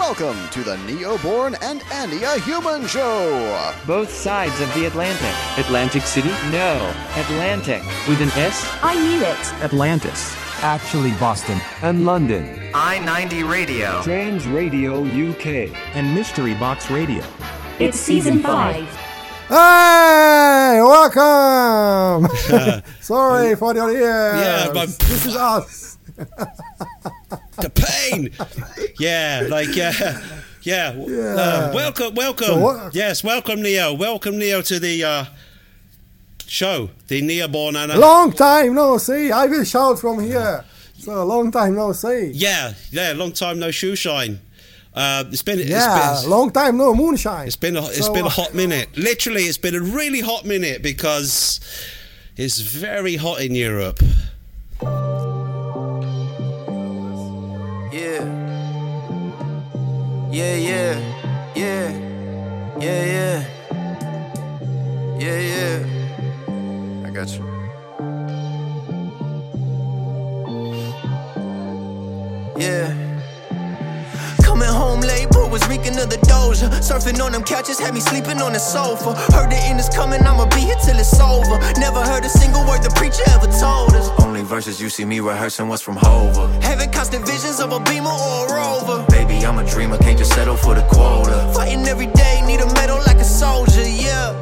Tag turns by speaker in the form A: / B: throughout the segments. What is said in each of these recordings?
A: Welcome to the Neoborn and Andia Human Show.
B: Both sides of the Atlantic.
C: Atlantic City?
B: No, Atlantic.
C: With an S?
D: I knew it.
E: Atlantis. Actually, Boston.
C: And London.
F: I 90 Radio.
G: Trans Radio UK.
E: And Mystery Box Radio.
D: It's season five.
H: Hey, welcome. Sorry for your ears.
I: Yeah, but-
H: this is us.
I: the pain. Yeah, like yeah, yeah. Uh, welcome, welcome.
H: So
I: yes, welcome, Neo. Welcome, Neo, to the uh, show, the Neoborn and.
H: Long time no see. I will shout from here. So long time no see.
I: Yeah, yeah. Long time no shoe shine. Uh, it's been
H: Yeah,
I: it's been,
H: long time no moonshine.
I: it's been a, it's
H: So,
I: been a hot minute. Literally, it's been a really hot minute because it's very hot in Europe.
F: Yeah, yeah. Yeah. Yeah, yeah. Yeah, yeah. I got you. Yeah. Coming home late, boy was reeking of the doja. Surfing on them couches, had me sleeping on the sofa. Heard the end is coming, I'ma be here till it's over. Never heard a single word the preacher ever told us. Only verses you see me rehearsing what's from Hova. Having constant visions of a beamer or a rover. Baby, I'm a dreamer, can't just settle for the quota. Fighting every day, need a medal like a soldier, yeah.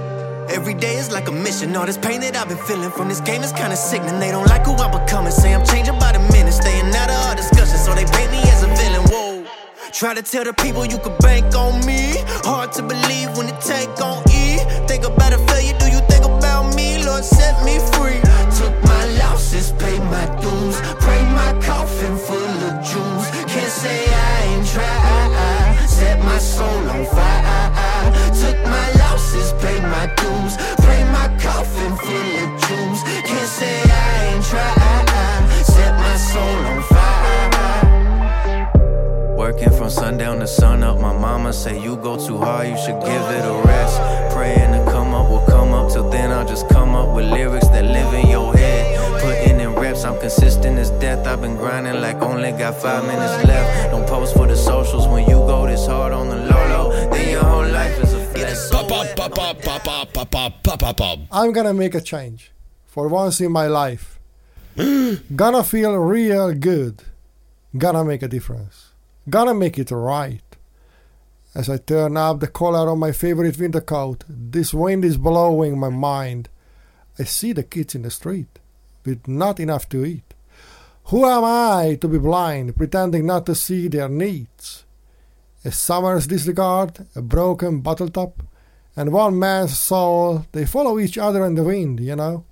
F: Every day is like a mission. All this pain that I've been feeling from this game is kinda sickening. They don't like who I'm becoming. Say I'm changing by the minute. Staying out of all discussions, so they paint me as a villain. Try to tell the people you could bank on me. Hard to believe when it take on E. Think about a failure, do you think about me? Lord, set me free. Took my losses, paid my dues. Pray my coffin full of jewels. Can't say I ain't tried. Set my soul on fire. Took my losses, paid my dues. from sundown to sun up. My mama say you go too hard, you should give it a rest. Praying to come up will come up. Till then, I'll just come up with lyrics that live in your head. Putting in reps, I'm consistent as death. I've been grinding like only got five minutes left. Don't post for the socials when you go this hard on the low low. Then your whole life is a flex.
H: I'm gonna make a change for once in my life. gonna feel real good. Gonna make a difference. Gonna make it right. As I turn up the collar on my favorite winter coat, this wind is blowing my mind. I see the kids in the street with not enough to eat. Who am I to be blind, pretending not to see their needs? A summer's disregard, a broken bottle top, and one man's soul, they follow each other in the wind, you know,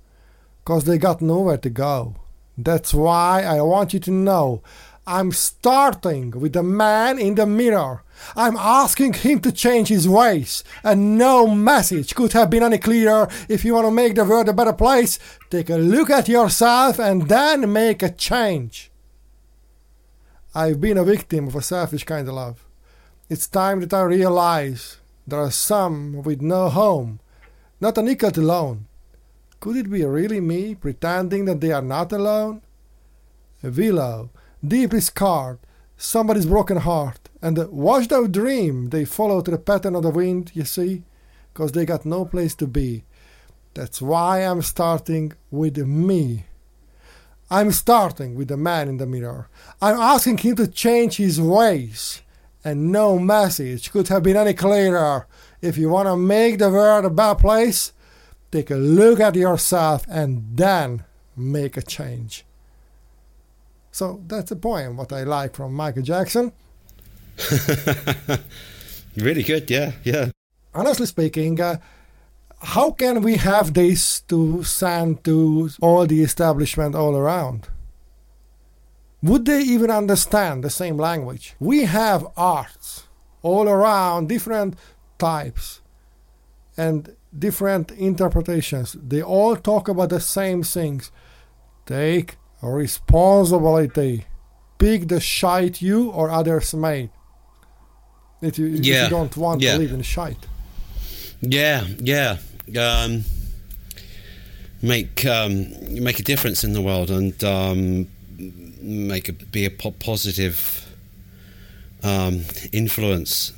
H: 'cause they got nowhere to go. That's why I want you to know I'm starting with the man in the mirror. I'm asking him to change his ways, and no message could have been any clearer. If you want to make the world a better place, take a look at yourself and then make a change. I've been a victim of a selfish kind of love. It's time that I realize there are some with no home, not a nickel to loan. Could it be really me pretending that they are not alone? Willow, deeply scarred, somebody's broken heart, and washed out dream they follow to the pattern of the wind, you see, 'cause they got no place to be. That's why I'm starting with me. I'm starting with the man in the mirror. I'm asking him to change his ways. And no message could have been any clearer. If you want to make the world a better place, take a look at yourself and then make a change. So that's a poem, what I like from Michael Jackson.
I: Really good, yeah, yeah.
H: honestly speaking, uh, how can we have this to send to all the establishment all around? Would they even understand the same language? We have arts all around, different types and different interpretations. They all talk about the same things. Take responsibility. Pick the shite you or others made. If you, if
I: Yeah,
H: you don't want
I: yeah.
H: to live in shite.
I: Yeah, yeah. Um, make um, make a difference in the world and um, make a, be a po- positive um, influence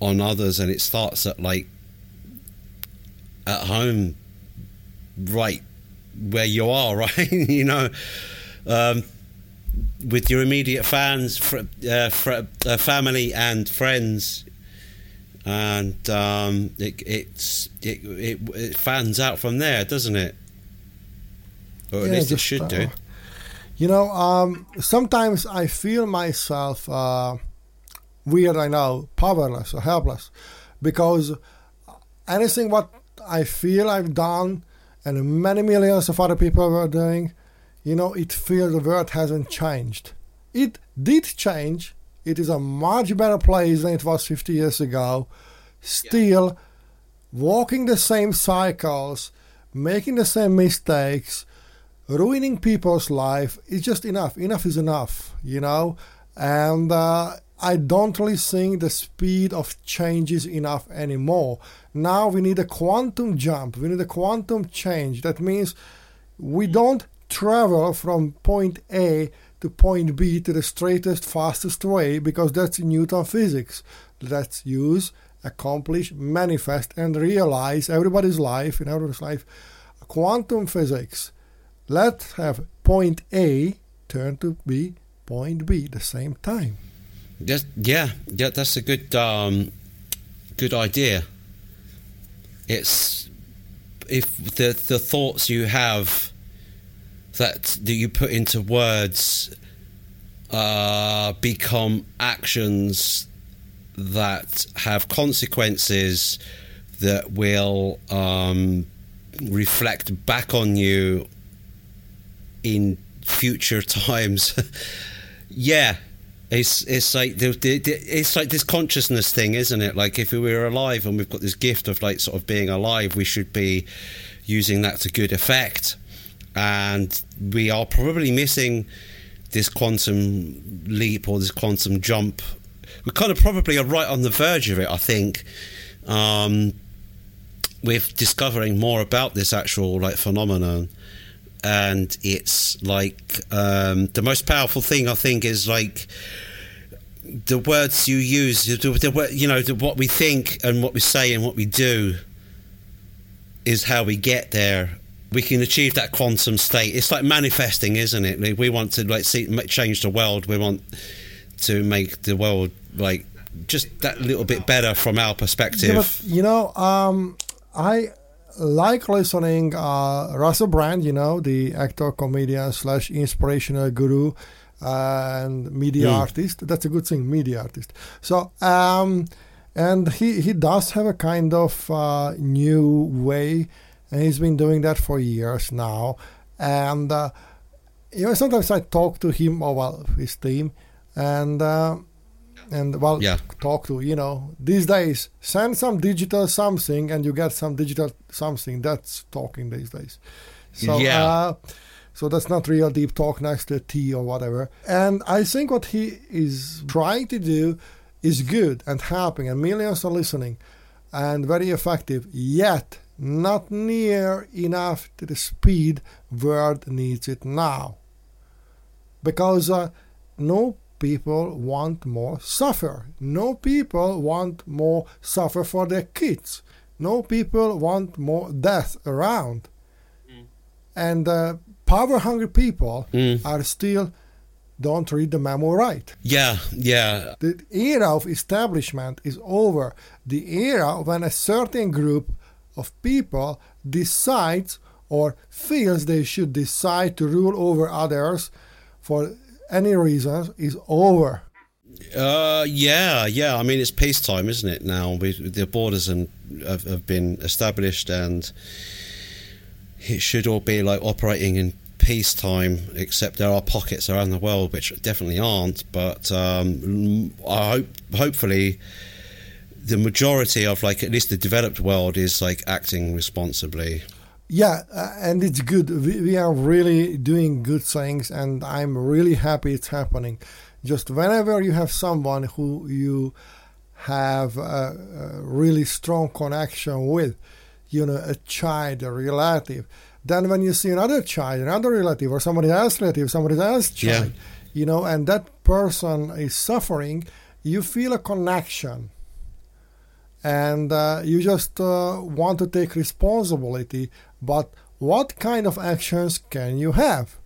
I: on others, and it starts at like at home, right where you are, right? you know, um, with your immediate fans, fr- uh, fr- uh, family, and friends. And um, it, it's it, it it fans out from there, doesn't it? Or at
H: Yeah,
I: least it should
H: uh,
I: do.
H: You know, um, sometimes I feel myself uh, weird, I know, powerless or helpless, because anything what I feel I've done and many millions of other people were doing, you know, it feels the world hasn't changed. It did change. It is a much better place than it was 50 years ago. Still, walking the same cycles, making the same mistakes, ruining people's life is just enough. Enough is enough, you know. And uh, I don't really think the speed of change is enough anymore. Now we need a quantum jump. We need a quantum change. That means we don't travel from point A to point B to the straightest, fastest way because that's Newton physics. Let's use, accomplish, manifest, and realize everybody's life, in everybody's life, quantum physics. Let's have point A turn to be point B the same time.
I: Yeah, yeah, that's a good, um, good idea. It's if the the thoughts you have that that you put into words uh, become actions that have consequences that will um, reflect back on you in future times. yeah, it's it's like the, the, the, it's like this consciousness thing, isn't it? Like if we were alive and we've got this gift of like sort of being alive, we should be using that to good effect. And we are probably missing this quantum leap or this quantum jump. We kind of probably are right on the verge of it, I think. Um, with discovering more about this actual like phenomenon and it's like um, the most powerful thing I think is like the words you use, the, the, you know, the, what we think and what we say and what we do is how we get there. We can achieve that quantum state. It's like manifesting, isn't it? We want to like see change the world. We want to make the world like just that little bit better from our perspective.
H: Yeah, but, you know, um, I like listening uh, Russell Brand, you know, the actor, comedian slash inspirational guru uh, and media
I: Mm.
H: artist. That's a good thing, media artist. So, um, and he, he does have a kind of uh, new way, and he's been doing that for years now. And, uh, you know, sometimes I talk to him, or well, his team, and uh, and well
I: Yeah.
H: talk to you know these days send some digital something and you get some digital something that's talking these days so
I: Yeah.
H: uh, so that's not real deep talk next to a tea or whatever and i think what he is trying to do is good and helping and millions are listening and very effective yet not near enough to the speed world needs it now because uh, no people want more suffer. No people want more suffer for their kids. No people want more death around. And uh, power hungry people
I: Mm.
H: are still don't read the memo right.
I: Yeah, yeah,
H: The era of establishment is over. The era when a certain group of people decides or feels they should decide to rule over others for any reason is over.
I: Uh, yeah, yeah. I mean, it's peacetime, isn't it? Now we, the borders and have, have been established, and it should all be like operating in peacetime. Except there are pockets around the world which definitely aren't. But um, I hope, hopefully, the majority of like at least the developed world is like acting responsibly.
H: Yeah, uh, and it's good. We, we are really doing good things, and I'm really happy it's happening. Just whenever you have someone who you have a, a really strong connection with, you know, a child, a relative, then when you see another child, another relative, or somebody else relative, somebody else
I: Yeah.
H: child, you know, and that person is suffering, you feel a connection and uh, you just uh, want to take responsibility. But what kind of actions can you have?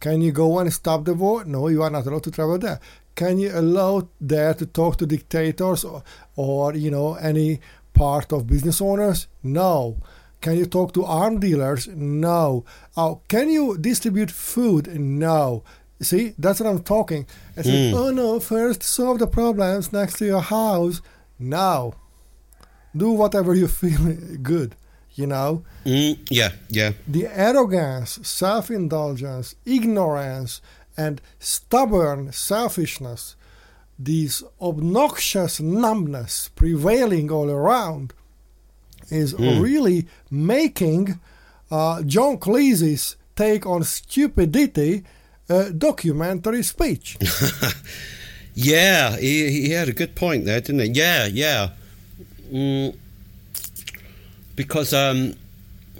H: Can you go and stop the war? No, you are not allowed to travel there. Can you allow there to talk to dictators or, or you know any part of business owners? No. Can you talk to arm dealers? No. Oh, can you distribute food? No. See, that's what I'm talking. I said, oh no, first solve the problems next to your house. No. Do whatever you feel good, you know?
I: Mm, yeah, yeah.
H: The arrogance, self indulgence, ignorance, and stubborn selfishness, this obnoxious numbness prevailing all around, is really making uh, John Cleese's take on stupidity a documentary speech.
I: Yeah, he, he had a good point there, didn't he? Yeah, yeah. Mm, because um,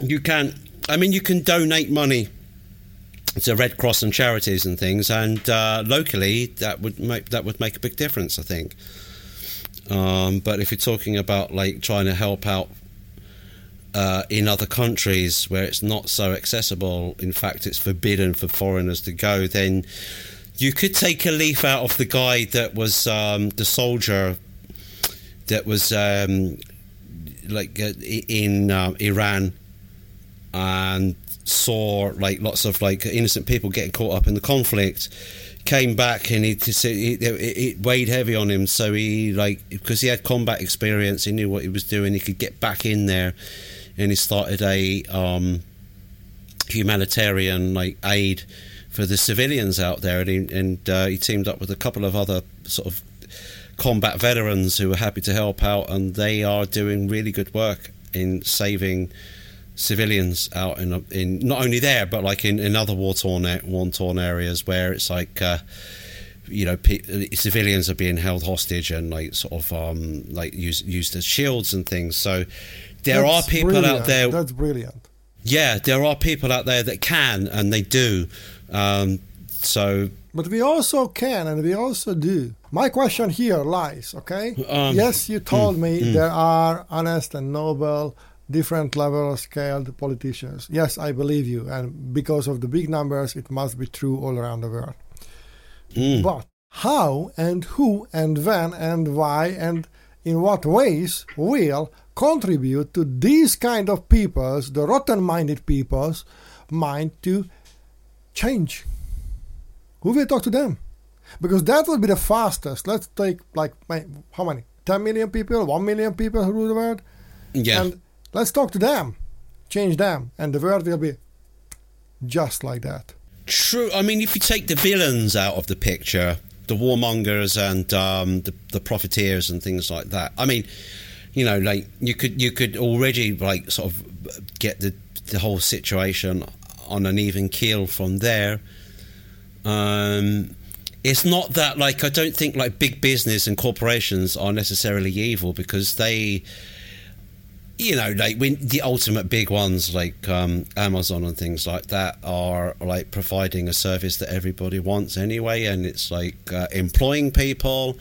I: you can, I mean, you can donate money to Red Cross and charities and things, and uh, locally that would make that would make a big difference, I think. Um, but if you're talking about like trying to help out uh, in other countries where it's not so accessible, in fact, it's forbidden for foreigners to go, then you could take a leaf out of the guy that was um, the soldier that was um, like uh, in uh, Iran and saw like lots of like innocent people getting caught up in the conflict. Came back and it, it weighed heavy on him. So he like because he had combat experience, he knew what he was doing. He could get back in there, and he started a um, humanitarian like aid for the civilians out there, and he, and uh, he teamed up with a couple of other sort of combat veterans who are happy to help out, and they are doing really good work in saving civilians out in in not only there but like in, in other war torn war torn areas where it's like. Uh, you know, pe- civilians are being held hostage and like sort of um, like used used as shields and things. So there
H: That's
I: are people
H: brilliant.
I: out there
H: That's brilliant.
I: yeah, there are people out there that can, and they do. Um, so
H: But we also can and we also do. My question here lies, okay?
I: Uh, um,
H: yes, you told hmm, me hmm. there are honest and noble, different level scaled politicians. Yes, I believe you. And because of the big numbers, it must be true all around the world. Hmm. But how and who and when and why and in what ways will contribute to these kind of people's, the rotten minded people's mind to change? Who will talk to them? Because that will be the fastest. Let's take like my- how many? 10 million people, 1 million people who rule the world?
I: yeah,
H: And let's talk to them, change them, and the world will be just like that.
I: True. I mean, if you take the villains out of the picture, the warmongers and um, the, the profiteers and things like that. I mean, you know, like you could you could already like sort of get the the whole situation on an even keel from there. Um, it's not that like I don't think like big business and corporations are necessarily evil because they you know, like when the ultimate big ones like um, Amazon and things like that are like providing a service that everybody wants anyway, and it's like uh, employing people,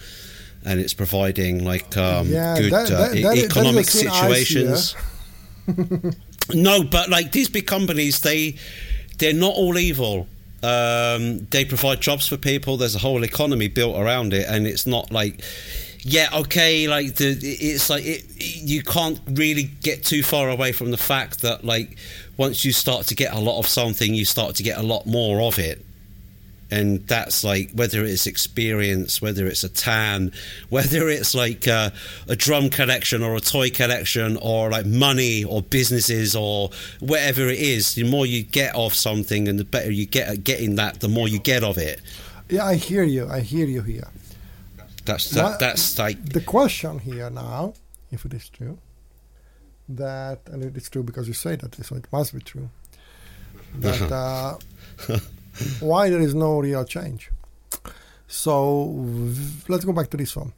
I: and it's providing like um,
H: Yeah,
I: good
H: that-
I: uh,
H: that-
I: e-
H: that
I: economic
H: that is a thin ice here.
I: situations. no, but like these big companies, they they're not all evil. Um, they provide jobs for people. There's a whole economy built around it, and it's not like, yeah, okay, like the it's like it, you can't really get too far away from the fact that like once you start to get a lot of something, you start to get a lot more of it. And that's like whether it's experience, whether it's a tan, whether it's like uh, a drum collection or a toy collection, or like money or businesses or whatever it is. The more you get of something, and the better you get at getting that, the more you get of it.
H: Yeah, I hear you. I hear you here.
I: That's that, that's like
H: The question here now, if it is true, that, and it is true because you say that, so it must be true, that uh, why there is no real change. So let's go back to this one.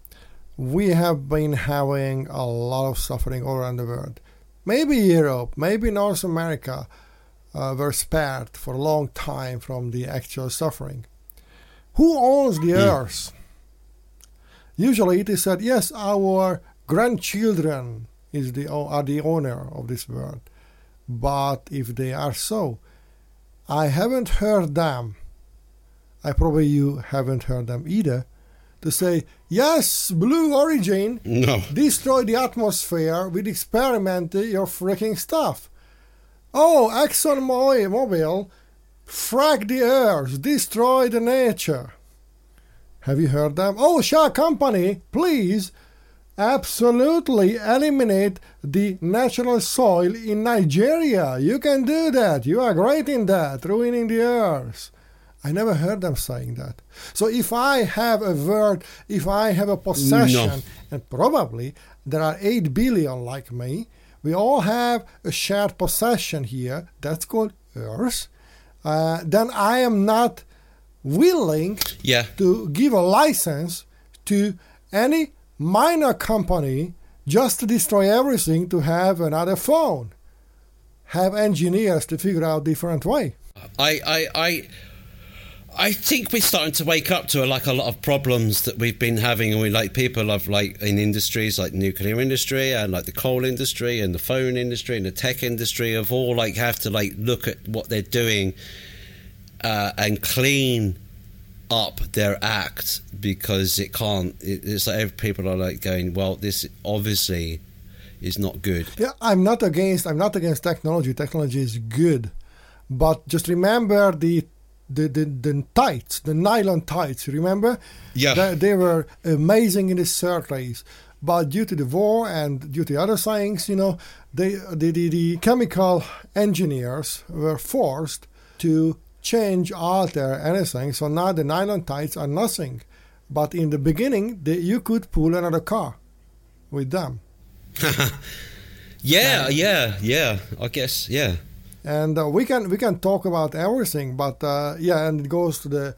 H: We have been having a lot of suffering all around the world. Maybe Europe, maybe North America uh, were spared for a long time from the actual suffering. Who owns the earth? Usually it is said, yes, our grandchildren is the are the owner of this world. But if they are so, I haven't heard them. I probably you haven't heard them either. To say yes, Blue Origin
I: No.
H: destroy the atmosphere with experimenting your freaking stuff. Oh, ExxonMobil frack the earth, destroy the nature. Have you heard them? Oh, Shah Company, please absolutely eliminate the natural soil in Nigeria. You can do that. You are great in that, ruining the earth. I never heard them saying that. So if I have a word, if I have a possession,
I: No.
H: and probably there are 8 billion like me, we all have a shared possession here, that's called earth, uh, then I am not willing
I: Yeah.
H: to give a license to any minor company just to destroy everything to have another phone. Have engineers to figure out different way.
I: I, I, I, I think we're starting to wake up to like a lot of problems that we've been having, and we like people of like in industries like nuclear industry and like the coal industry and the phone industry and the tech industry have all like have to like look at what they're doing uh, and clean up their act because it can't. It, it's like people are like going, well, this obviously is not good.
H: Yeah, I'm not against. I'm not against technology. Technology is good, but just remember the the the, the tights, the nylon tights. Remember?
I: Yeah.
H: They, they were amazing in the surface, but due to the war and due to other things, you know, they the the, the chemical engineers were forced to change, alter anything. So now the nylon tights are nothing. But in the beginning, they, you could pull another car with them.
I: Yeah, yeah, yeah. I guess, yeah.
H: and uh, we can we can talk about everything but uh, yeah and it goes to the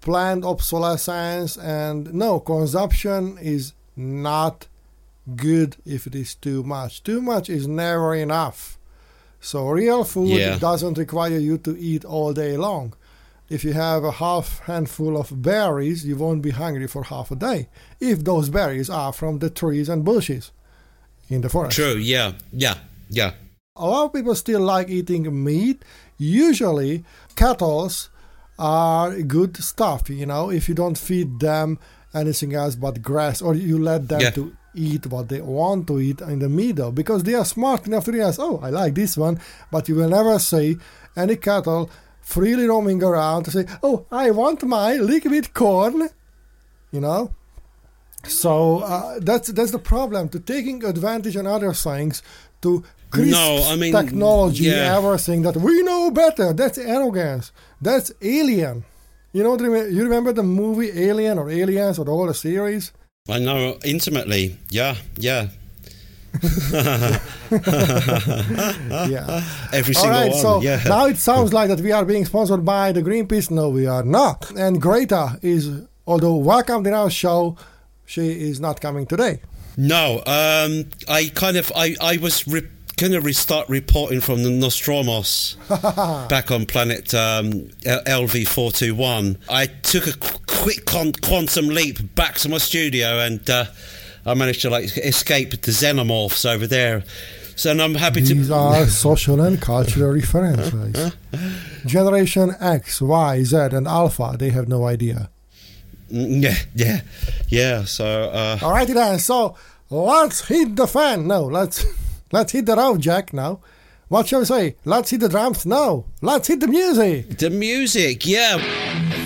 H: planned obsolescence and no consumption is not good if it is too much too much is never enough so real food
I: Yeah.
H: doesn't require you to eat all day long if you have a half handful of berries you won't be hungry for half a day if those berries are from the trees and bushes in the forest
I: True, yeah, yeah, yeah.
H: a lot of people still like eating meat. Usually, cattle's are good stuff. You know, if you don't feed them anything else but grass, or you let them
I: Yeah.
H: to eat what they want to eat in the middle because they are smart enough to realize, oh, I like this one. But you will never see any cattle freely roaming around to say, oh, I want my liquid corn. You know. So uh, that's that's the problem to taking advantage on other things to crisp
I: No, I mean,
H: technology,
I: yeah.
H: everything that we know better. That's arrogance. That's alien. You know, you remember the movie Alien or Aliens or all the series?
I: I know intimately. Yeah, yeah.
H: Yeah.
I: Every
H: All
I: single
H: right,
I: one.
H: so
I: yeah.
H: now it sounds like that we are being sponsored by the Greenpeace. No, we are not. And Greta is, although welcome to our show, she is not coming today.
I: no, um, I kind of, I, I was re- going to restart reporting from the Nostromos back on planet um, LV four two one. I took a quick con- quantum leap back to my studio, and uh, I managed to like escape the xenomorphs over there. So and I'm happy
H: These
I: to.
H: are social and cultural references. Generation X, Y, Z, and Alpha, they have no idea.
I: Mm, Yeah, yeah, yeah. So. Uh,
H: All righty then, so let's hit the fan. No, let's let's hit the road, Jack, now. What shall we say? Let's hit the drums? now. Let's hit the music.
I: The music, yeah.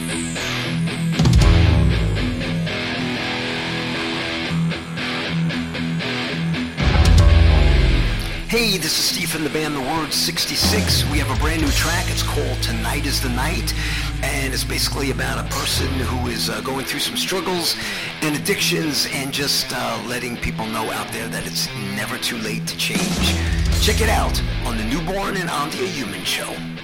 J: Hey, this is Steve from the band The Word 66. We have a brand new track. It's called Tonight is the Night. And it's basically about a person who is uh, going through some struggles and addictions and just uh, letting people know out there that it's never too late to change. Check it out on the Neoborn and Andia Human Show.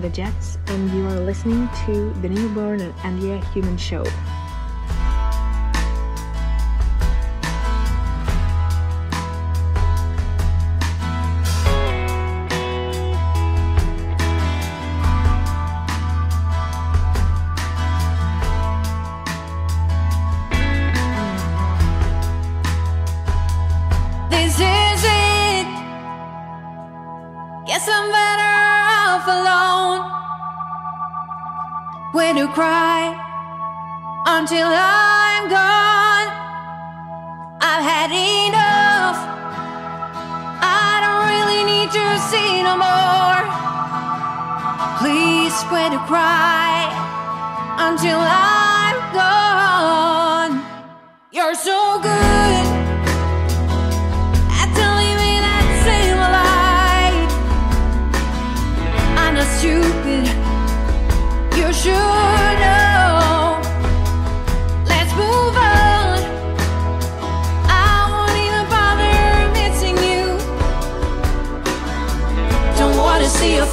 K: The Jets, and you are listening to the Neoborn and Andia Human Show.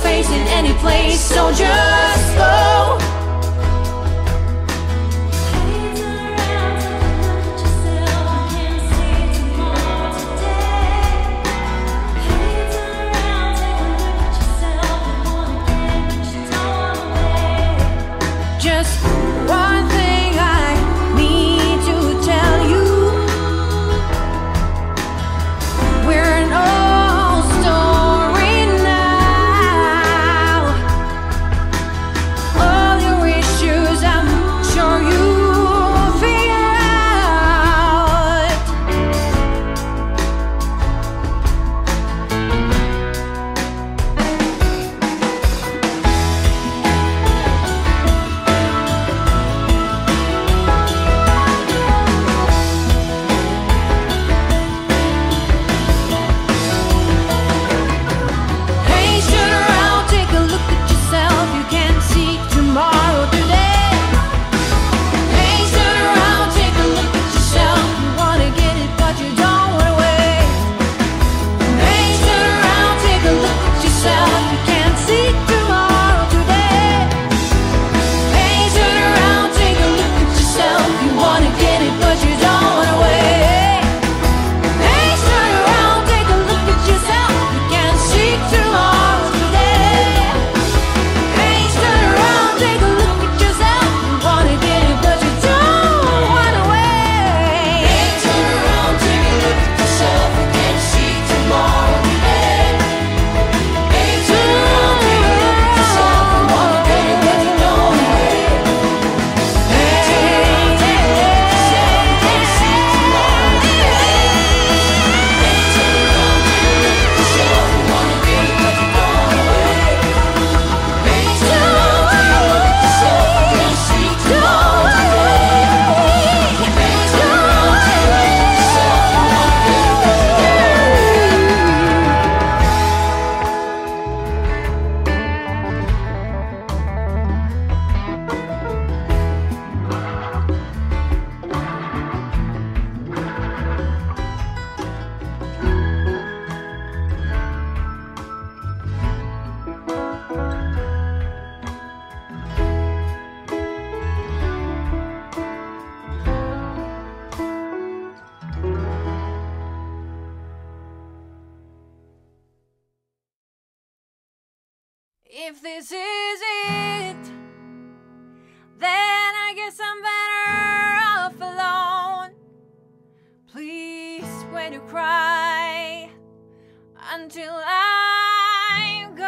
L: Face in any place, so just go. This is it, then I guess I'm better off alone. Please, when you cry until I'm gone.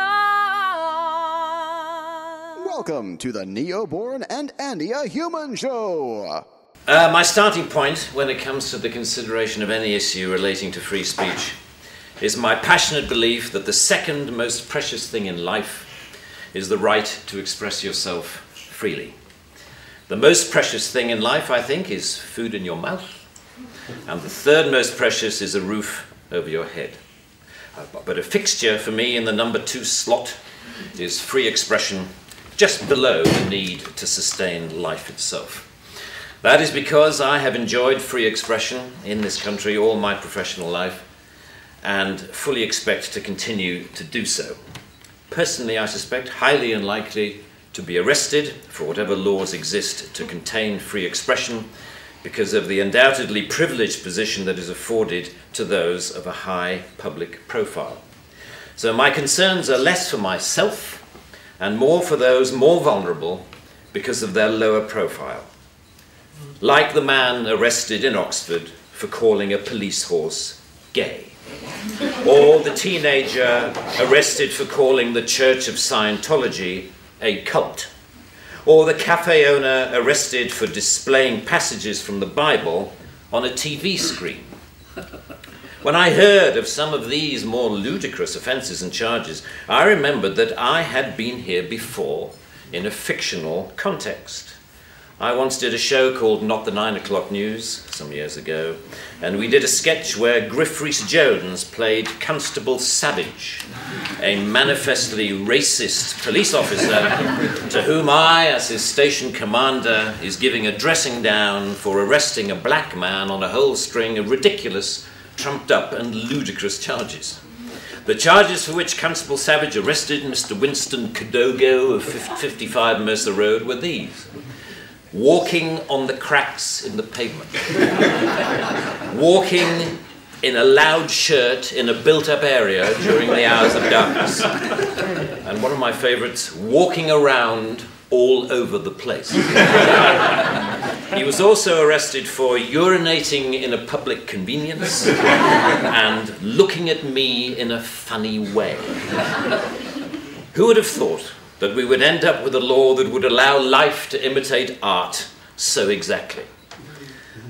A: Welcome to the Neoborn and Andia Human Show.
M: Uh, my starting point when it comes to the consideration of any issue relating to free speech is my passionate belief that the second most precious thing in life is the right to express yourself freely. The most precious thing in life, I think, is food in your mouth. And the third most precious is a roof over your head. Uh, but- But a fixture for me in the number two slot is free expression, just below the need to sustain life itself. That is because I have enjoyed free expression in this country all my professional life and fully expect to continue to do so. Personally, I suspect, highly unlikely to be arrested for whatever laws exist to contain free expression because of the undoubtedly privileged position that is afforded to those of a high public profile. So my concerns are less for myself and more for those more vulnerable because of their lower profile. Like the man arrested in Oxford for calling a police horse gay, or the teenager arrested for calling the Church of Scientology a cult, or the cafe owner arrested for displaying passages from the Bible on a TV screen. When I heard of some of these more ludicrous offences and charges, I remembered that I had been here before in a fictional context. I once did a show called Not the Nine O'Clock News some years ago, and we did a sketch where Griff Rhys Jones played Constable Savage, a manifestly racist police officer to whom I, as his station commander, is giving a dressing down for arresting a black man on a whole string of ridiculous, trumped up, and ludicrous charges. The charges for which Constable Savage arrested Mr. Winston Kodogo of 55 Mercer Road were these walking on the cracks in the pavement, walking in a loud shirt in a built up area during the hours of darkness, and one of my favourites, walking around all over the place. he was also arrested for urinating in a public convenience and looking at me in a funny way. Who would have thought that we would end up with a law that would allow life to imitate art so exactly?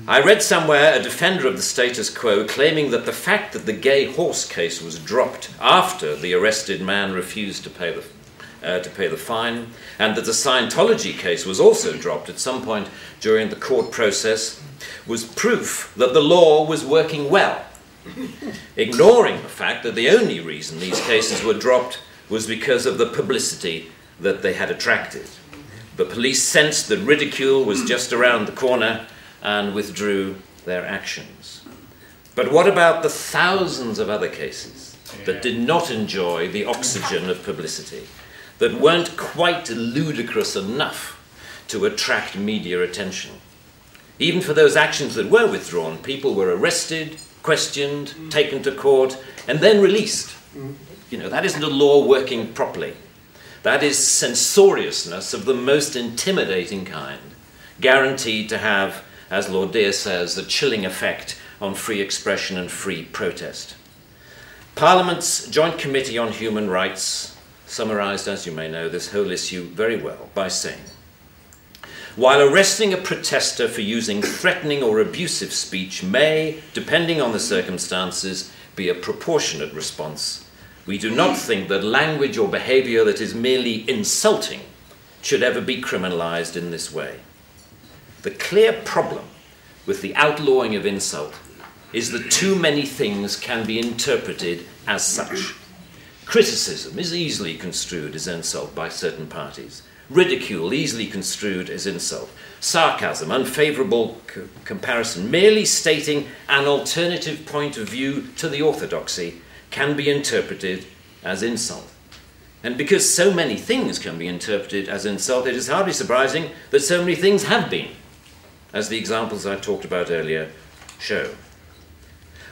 M: I read somewhere a defender of the status quo claiming that the fact that the gay horse case was dropped after the arrested man refused to pay the uh, to pay the fine, and that the Scientology case was also dropped at some point during the court process, was proof that the law was working well, ignoring the fact that the only reason these cases were dropped was because of the publicity that they had attracted. The police sensed that ridicule was just around the corner and withdrew their actions. But what about the thousands of other cases that did not enjoy the oxygen of publicity? that weren't quite ludicrous enough to attract media attention. Even for those actions that were withdrawn, people were arrested, questioned, mm. taken to court, and then released. Mm. You know, that isn't a law working properly. That is censoriousness of the most intimidating kind, guaranteed to have, as Lord Dear says, a chilling effect on free expression and free protest. Parliament's Joint Committee on Human Rights summarized, as you may know, this whole issue very well by saying While arresting a protester for using threatening or abusive speech may, depending on the circumstances, be a proportionate response, we do not think that language or behavior that is merely insulting should ever be criminalized in this way. The clear problem with the outlawing of insult is that too many things can be interpreted as such. Criticism is easily construed as insult by certain parties. Ridicule easily construed as insult. Sarcasm, unfavorable co- comparison, merely stating an alternative point of view to the orthodoxy can be interpreted as insult. And because so many things can be interpreted as insult, it is hardly surprising that so many things have been, as the examples I talked about earlier show.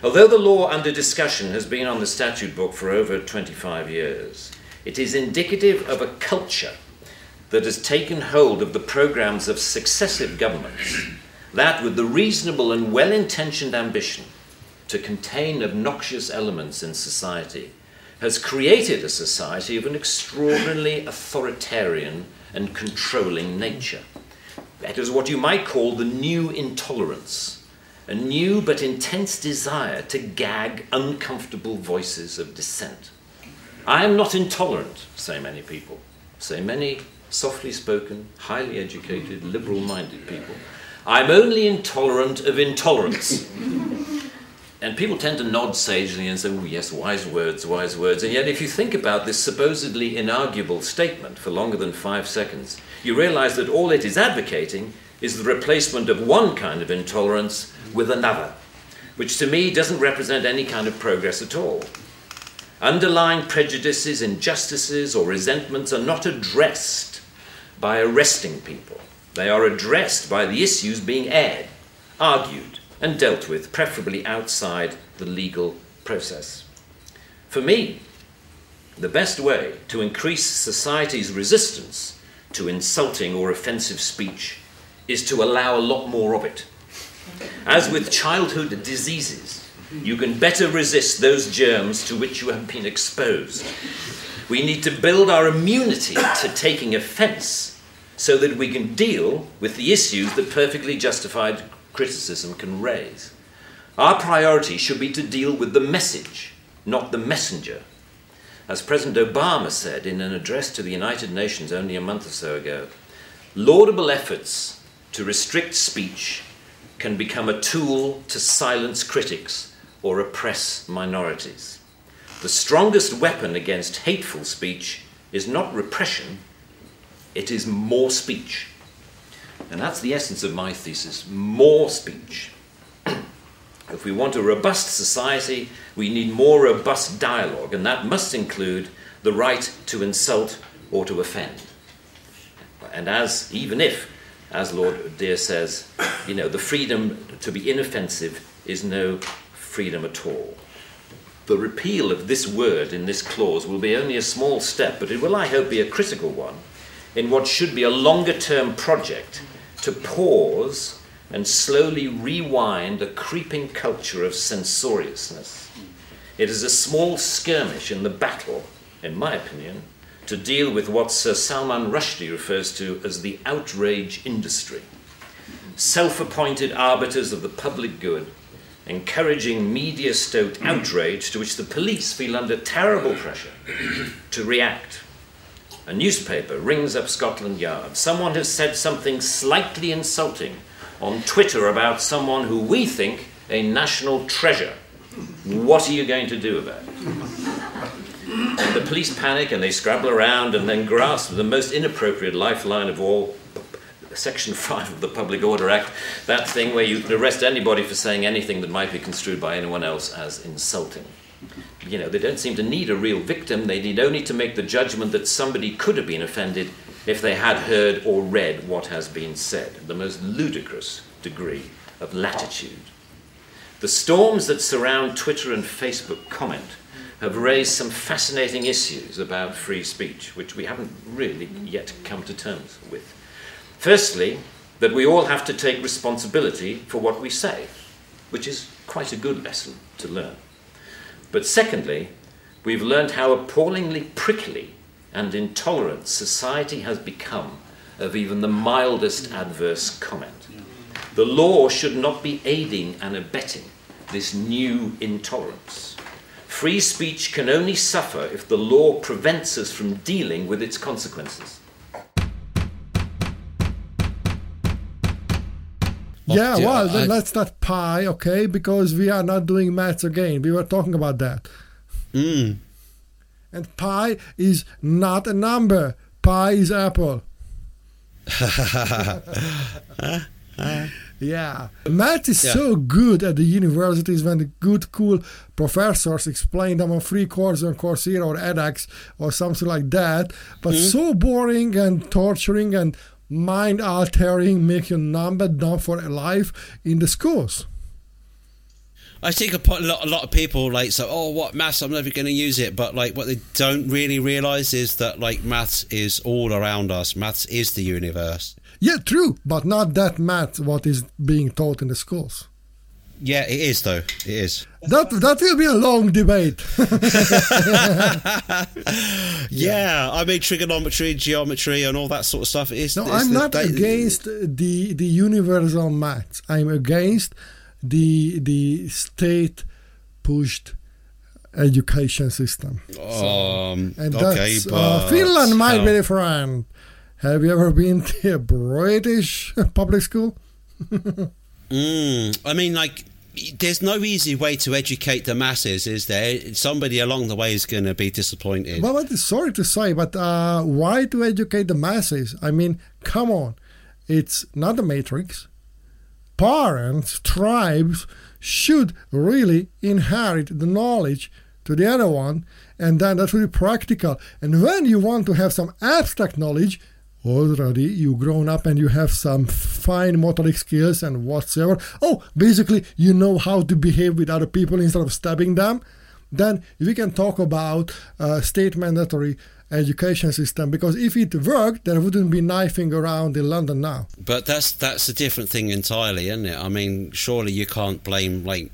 M: Although the law under discussion has been on the statute book for over 25 years, it is indicative of a culture that has taken hold of the programs of successive governments, that with the reasonable and well intentioned ambition to contain obnoxious elements in society, has created a society of an extraordinarily authoritarian and controlling nature. That is what you might call the new intolerance a new but intense desire to gag uncomfortable voices of dissent. I am not intolerant, say many people, say many softly spoken, highly educated, liberal minded people. I'm only intolerant of intolerance. and people tend to nod sagely and say, oh, yes, wise words, wise words. And yet, if you think about this supposedly inarguable statement for longer than five seconds, you realize that all it is advocating is the replacement of one kind of intolerance with another, which to me doesn't represent any kind of progress at all. Underlying prejudices, injustices, or resentments are not addressed by arresting people. They are addressed by the issues being aired, argued, and dealt with, preferably outside the legal process. For me, the best way to increase society's resistance to insulting or offensive speech is to allow a lot more of it. As with childhood diseases, you can better resist those germs to which you have been exposed. We need to build our immunity to taking offense so that we can deal with the issues that perfectly justified criticism can raise. Our priority should be to deal with the message, not the messenger. As President Obama said in an address to the United Nations only a month or so ago, laudable efforts to restrict speech can become a tool to silence critics or oppress minorities. The strongest weapon against hateful speech is not repression, it is more speech. And that's the essence of my thesis more speech. if we want a robust society, we need more robust dialogue, and that must include the right to insult or to offend. And as, even if, as Lord Dear says, you know, the freedom to be inoffensive is no freedom at all. The repeal of this word in this clause will be only a small step, but it will, I hope, be a critical one in what should be a longer term project to pause and slowly rewind a creeping culture of censoriousness. It is a small skirmish in the battle, in my opinion, to deal with what Sir Salman Rushdie refers to as the outrage industry. Self appointed arbiters of the public good, encouraging media stoked outrage to which the police feel under terrible pressure to react. A newspaper rings up Scotland Yard. Someone has said something slightly insulting on Twitter about someone who we think a national treasure. What are you going to do about it? And the police panic and they scrabble around and then grasp the most inappropriate lifeline of all, Section 5 of the Public Order Act, that thing where you can arrest anybody for saying anything that might be construed by anyone else as insulting. You know, they don't seem to need a real victim, they need only to make the judgment that somebody could have been offended if they had heard or read what has been said. The most ludicrous degree of latitude. The storms that surround Twitter and Facebook comment have raised some fascinating issues about free speech, which we haven't really yet come to terms with. Firstly, that we all have to take responsibility for what we say, which is quite a good lesson to learn. But secondly, we've learned how appallingly prickly and intolerant society has become of even the mildest adverse comment. The law should not be aiding and abetting this new intolerance. Free speech can only suffer if the law prevents us from dealing with its consequences.
H: Yeah, well, then
I: I-
H: let's not pi, okay? Because we are not doing maths again. We were talking about that.
I: Mm.
H: And pi is not a number. Pi is apple. Yeah. Math is
I: Yeah.
H: so good at the universities when the good, cool professors explain them on free course on Coursera or edX or something like that. But so boring and torturing and mind altering, make you numb and dumb for a life in the schools.
I: I think a a lot, a lot of people like so. Oh, what maths? I'm never going to use it. But like, what they don't really realize is that like maths is all around us. Maths is the universe.
H: Yeah, true, but not that math what is being taught in the schools.
I: Yeah, it is though. It is.
H: That that will be a long debate.
I: Yeah, I mean trigonometry, geometry, and all that sort of stuff. It is.
H: No,
I: it's
H: I'm not against the the universal maths. I'm against the the state pushed education system.
I: Um,
H: And
I: okay,
H: that's
I: but
H: uh, Finland, my
I: how-
H: very friend. Have you ever been to a British public school?
I: Mm, I mean, like, there's no easy way to educate the masses, is there? Somebody along the way is going to be disappointed.
H: Well, sorry to say, but uh, why to educate the masses? I mean, come on, it's not the Matrix. Parents, tribes should really inherit the knowledge to the other one, and then that will be practical. And when you want to have some abstract knowledge, already you grown up and you have some fine motoric skills and whatsoever. Oh, basically you know how to behave with other people instead of stabbing them. Then we can talk about uh, state mandatory education system because if it worked, there wouldn't be knifing around in London now.
I: But that's that's a different thing entirely, isn't it? I mean, surely you can't blame like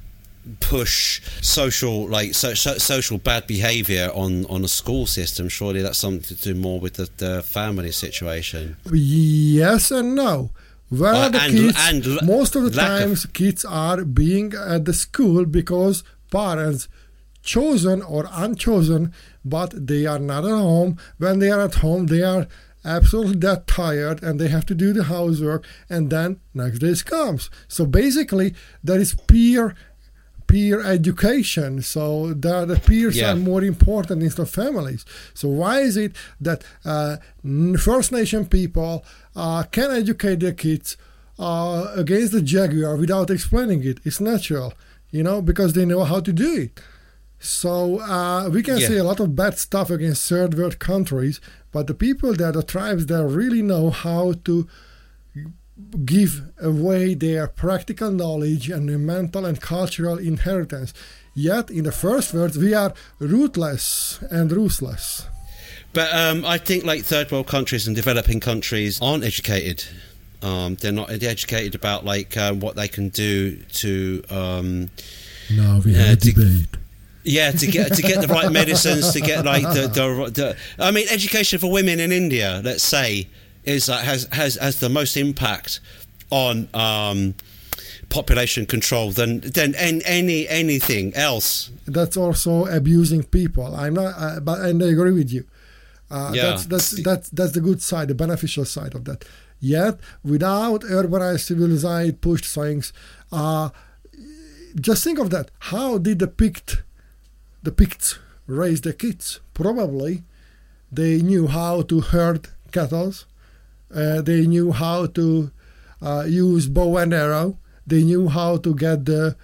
I: push social like so, so, social bad behavior on on a school system surely that's something to do more with the, the family situation
H: Yes and no. Where
I: Uh,
H: the
I: and-
H: kids?
I: and l-
H: most of the
I: lack of-
H: times, kids are being at the school because parents, chosen or unchosen, but they are not at home. When they are at home, they are absolutely that tired and they have to do the housework, and then next day comes. So basically, there is peer peer education. So the, the peers
I: Yeah.
H: are more important instead of families. So why is it that uh, First Nation people uh, can educate their kids uh, against the jaguar without explaining it? It's natural, you know, because they know how to do it. So uh, we can
I: Yeah.
H: say a lot of bad stuff against third world countries, but the people there, the tribes there, really know how to give away their practical knowledge and their mental and cultural inheritance. Yet, in the first words, we are ruthless and ruthless.
I: But um, I think like third world countries and developing countries aren't educated. Um, they're not educated about like um, what they can do to. Um,
H: Now we
I: have
H: have
I: a
H: a
I: to-
H: debate.
I: yeah, to get to get the right medicines, to get like the, the, the I mean, education for women in India, let's say, is uh, has has has the most impact on um, population control than than an- any anything else.
H: That's also abusing people. I'm not, uh, but and I agree with you. Uh,
I: Yeah.
H: That's that's that's that's the good side, the beneficial side of that. Yet, without urbanized, civilized, pushed things, uh, just think of that. How did the Pict, the Picts, raise their kids? Probably, they knew how to herd cattle. Uh, they knew how to uh, use bow and arrow. They knew how to get the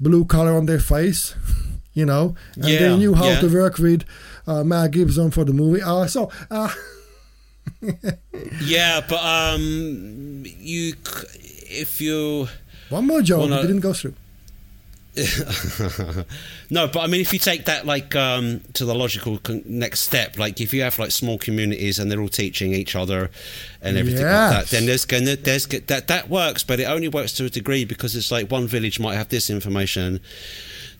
H: blue color on their face, you know, and
I: Yeah,
H: they knew how
I: yeah.
H: to work with uh, Mel Gibson for the movie. Uh, so, uh,
I: Yeah, but um, you if you
H: one more joke didn't go through.
I: no, but I mean, if you take that like um, to the logical con- next step, like if you have like small communities and they're all teaching each other and everything like that, then there's gonna there's that that works, but it only works to a degree because it's like one village might have this information.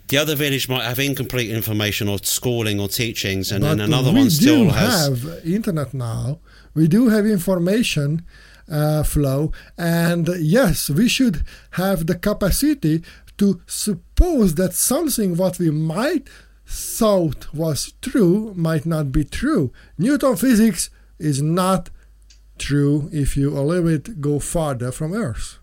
I: The other village might have incomplete information or schooling or teachings, and then another
H: we
I: one still
H: do
I: has.
H: have internet now. We do have information uh, flow, and yes, we should have the capacity to suppose that something what we might thought was true might not be true. Newton physics is not true if you a little bit go farther from Earth.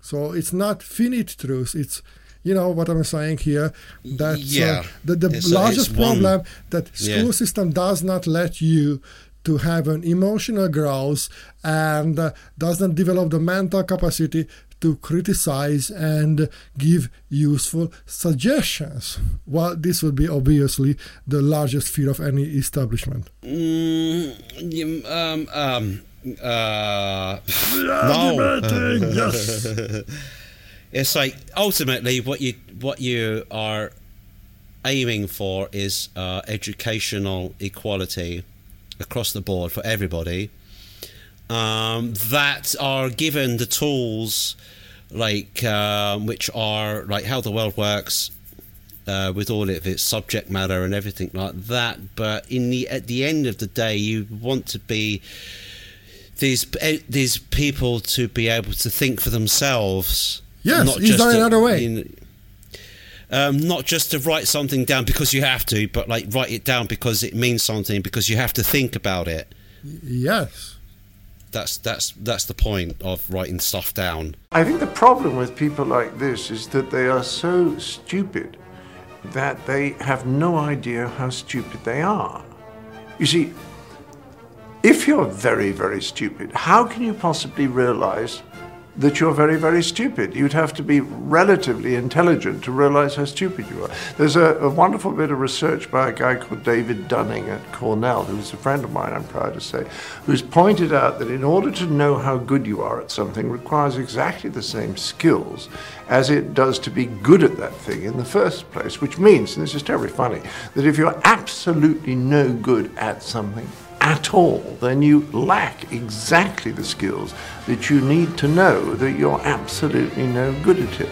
H: So it's not finite truth. It's you know what I'm saying here. That
I: Yeah.
H: the, the
I: It's- uh,
H: largest
I: it's one-
H: problem that school
I: Yeah.
H: system does not let you to have an emotional growth and uh, doesn't develop the mental capacity to criticize and give useful suggestions. Well, this would be obviously the largest fear of any establishment.
I: Mm, um, um, uh, no.
H: yes.
I: it's like ultimately what you what you are aiming for is uh, educational equality across the board for everybody um, that are given the tools like um, which are like how the world works uh, with all of its subject matter and everything like that. But in the at the end of the day, you want to be these eh, these people to be able to think for themselves.
H: Yes,
I: to-
H: another way?
I: know, um, not just to write something down because you have to, but like write it down because it means something because you have to think about it.
H: Yes.
I: That's that's that's the point of writing stuff down.
N: I think the problem with people like this is that they are so stupid that they have no idea how stupid they are. You see, if you're very, very stupid, how can you possibly realize that you're very, very stupid. You'd have to be relatively intelligent to realize how stupid you are. There's a, a wonderful bit of research by a guy called David Dunning at Cornell, who's a friend of mine, I'm proud to say, who's pointed out that in order to know how good you are at something requires exactly the same skills as it does to be good at that thing in the first place, which means, and this is terribly funny, that if you're absolutely no good at something at all, then you lack exactly the skills that you need to know that you're absolutely no good at it.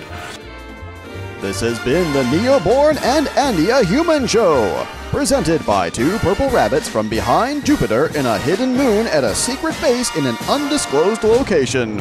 A: This has been the Neoborn and Andia Human Show, presented by two purple rabbits from behind Jupiter in a hidden moon at a secret base in an undisclosed location.